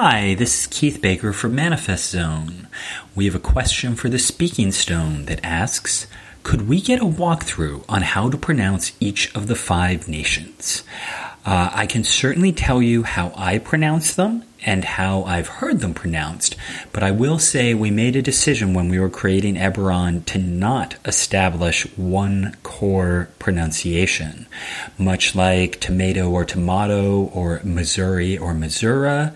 Hi, this is Keith Baker from Manifest Zone. We have a question for the Speaking Stone that asks Could we get a walkthrough on how to pronounce each of the five nations? Uh, I can certainly tell you how I pronounce them and how I've heard them pronounced, but I will say we made a decision when we were creating Eberron to not establish one core pronunciation. Much like tomato or tomato or Missouri or Missouri,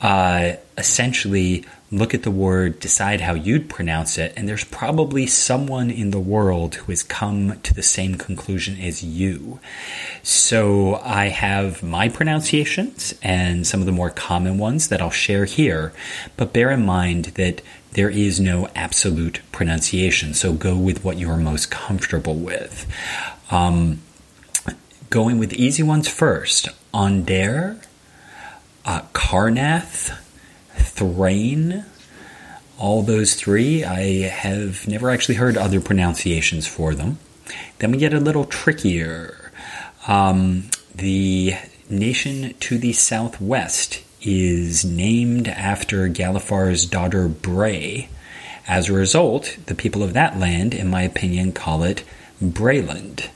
uh, essentially look at the word, decide how you'd pronounce it, and there's probably someone in the world who has come to the same conclusion as you. So I have my pronunciations and some of the more common ones that I'll share here, but bear in mind that there is no absolute pronunciation, so go with what you're most comfortable with. Um, going with easy ones first. Aundair, uh, Karrnath, Thrane, all those three. I have never actually heard other pronunciations for them. Then we get a little trickier. Um, the nation to the southwest is named after Galifar's daughter Bray. As a result, the people of that land, in my opinion, call it Brayland.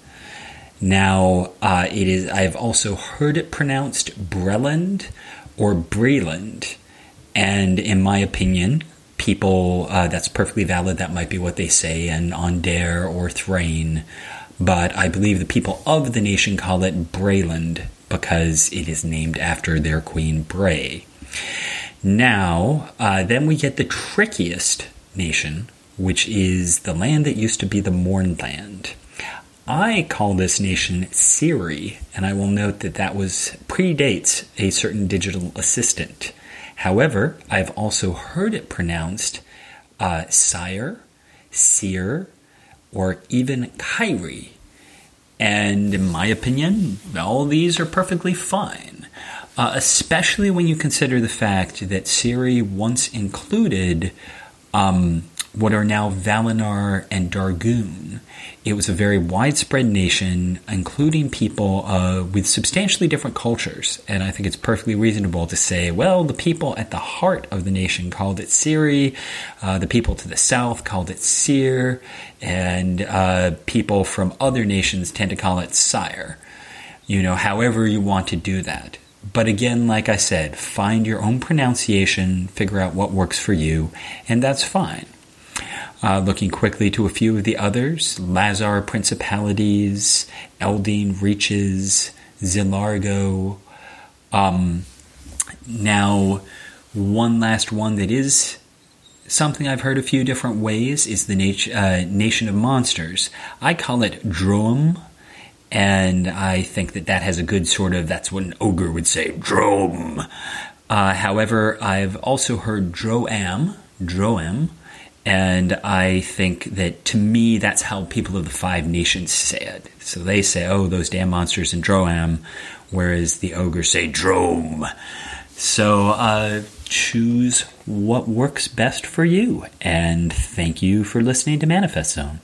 Now, uh, it is. I've also heard it pronounced Breland or Breland, and in my opinion, people uh, that's perfectly valid. That might be what they say, and Aundair or Thrane. But I believe the people of the nation call it Breland because it is named after their queen Bray. Now, uh, then we get the trickiest nation, which is the land that used to be the Mournland. I call this nation Cyre, and I will note that that was predates a certain digital assistant. However, I've also heard it pronounced uh, sire, seer, or even Kyrie. And in my opinion, all these are perfectly fine, uh, especially when you consider the fact that Cyre once included um, what are now Valenar and Darguun. It was a very widespread nation, including people uh, with substantially different cultures. And I think it's perfectly reasonable to say, well, the people at the heart of the nation called it Siri, uh, the people to the south called it Seer, and uh, people from other nations tend to call it Sire. You know, however you want to do that. But again, like I said, find your own pronunciation, figure out what works for you, and that's fine. Uh, looking quickly to a few of the others Lhazaar Principalities, Eldeen Reaches, Zilargo. Um, now, one last one that is something I've heard a few different ways is the nat- uh, Nation of Monsters. I call it Droaam, and I think that that has a good sort of, that's what an ogre would say, Droaam. Uh, however, I've also heard Droaam, Droaam, and I think that to me, that's how people of the Five Nations say it. So they say, oh, those damn monsters in Droaam, whereas the ogres say Drome. So uh, choose what works best for you. And thank you for listening to Manifest Zone.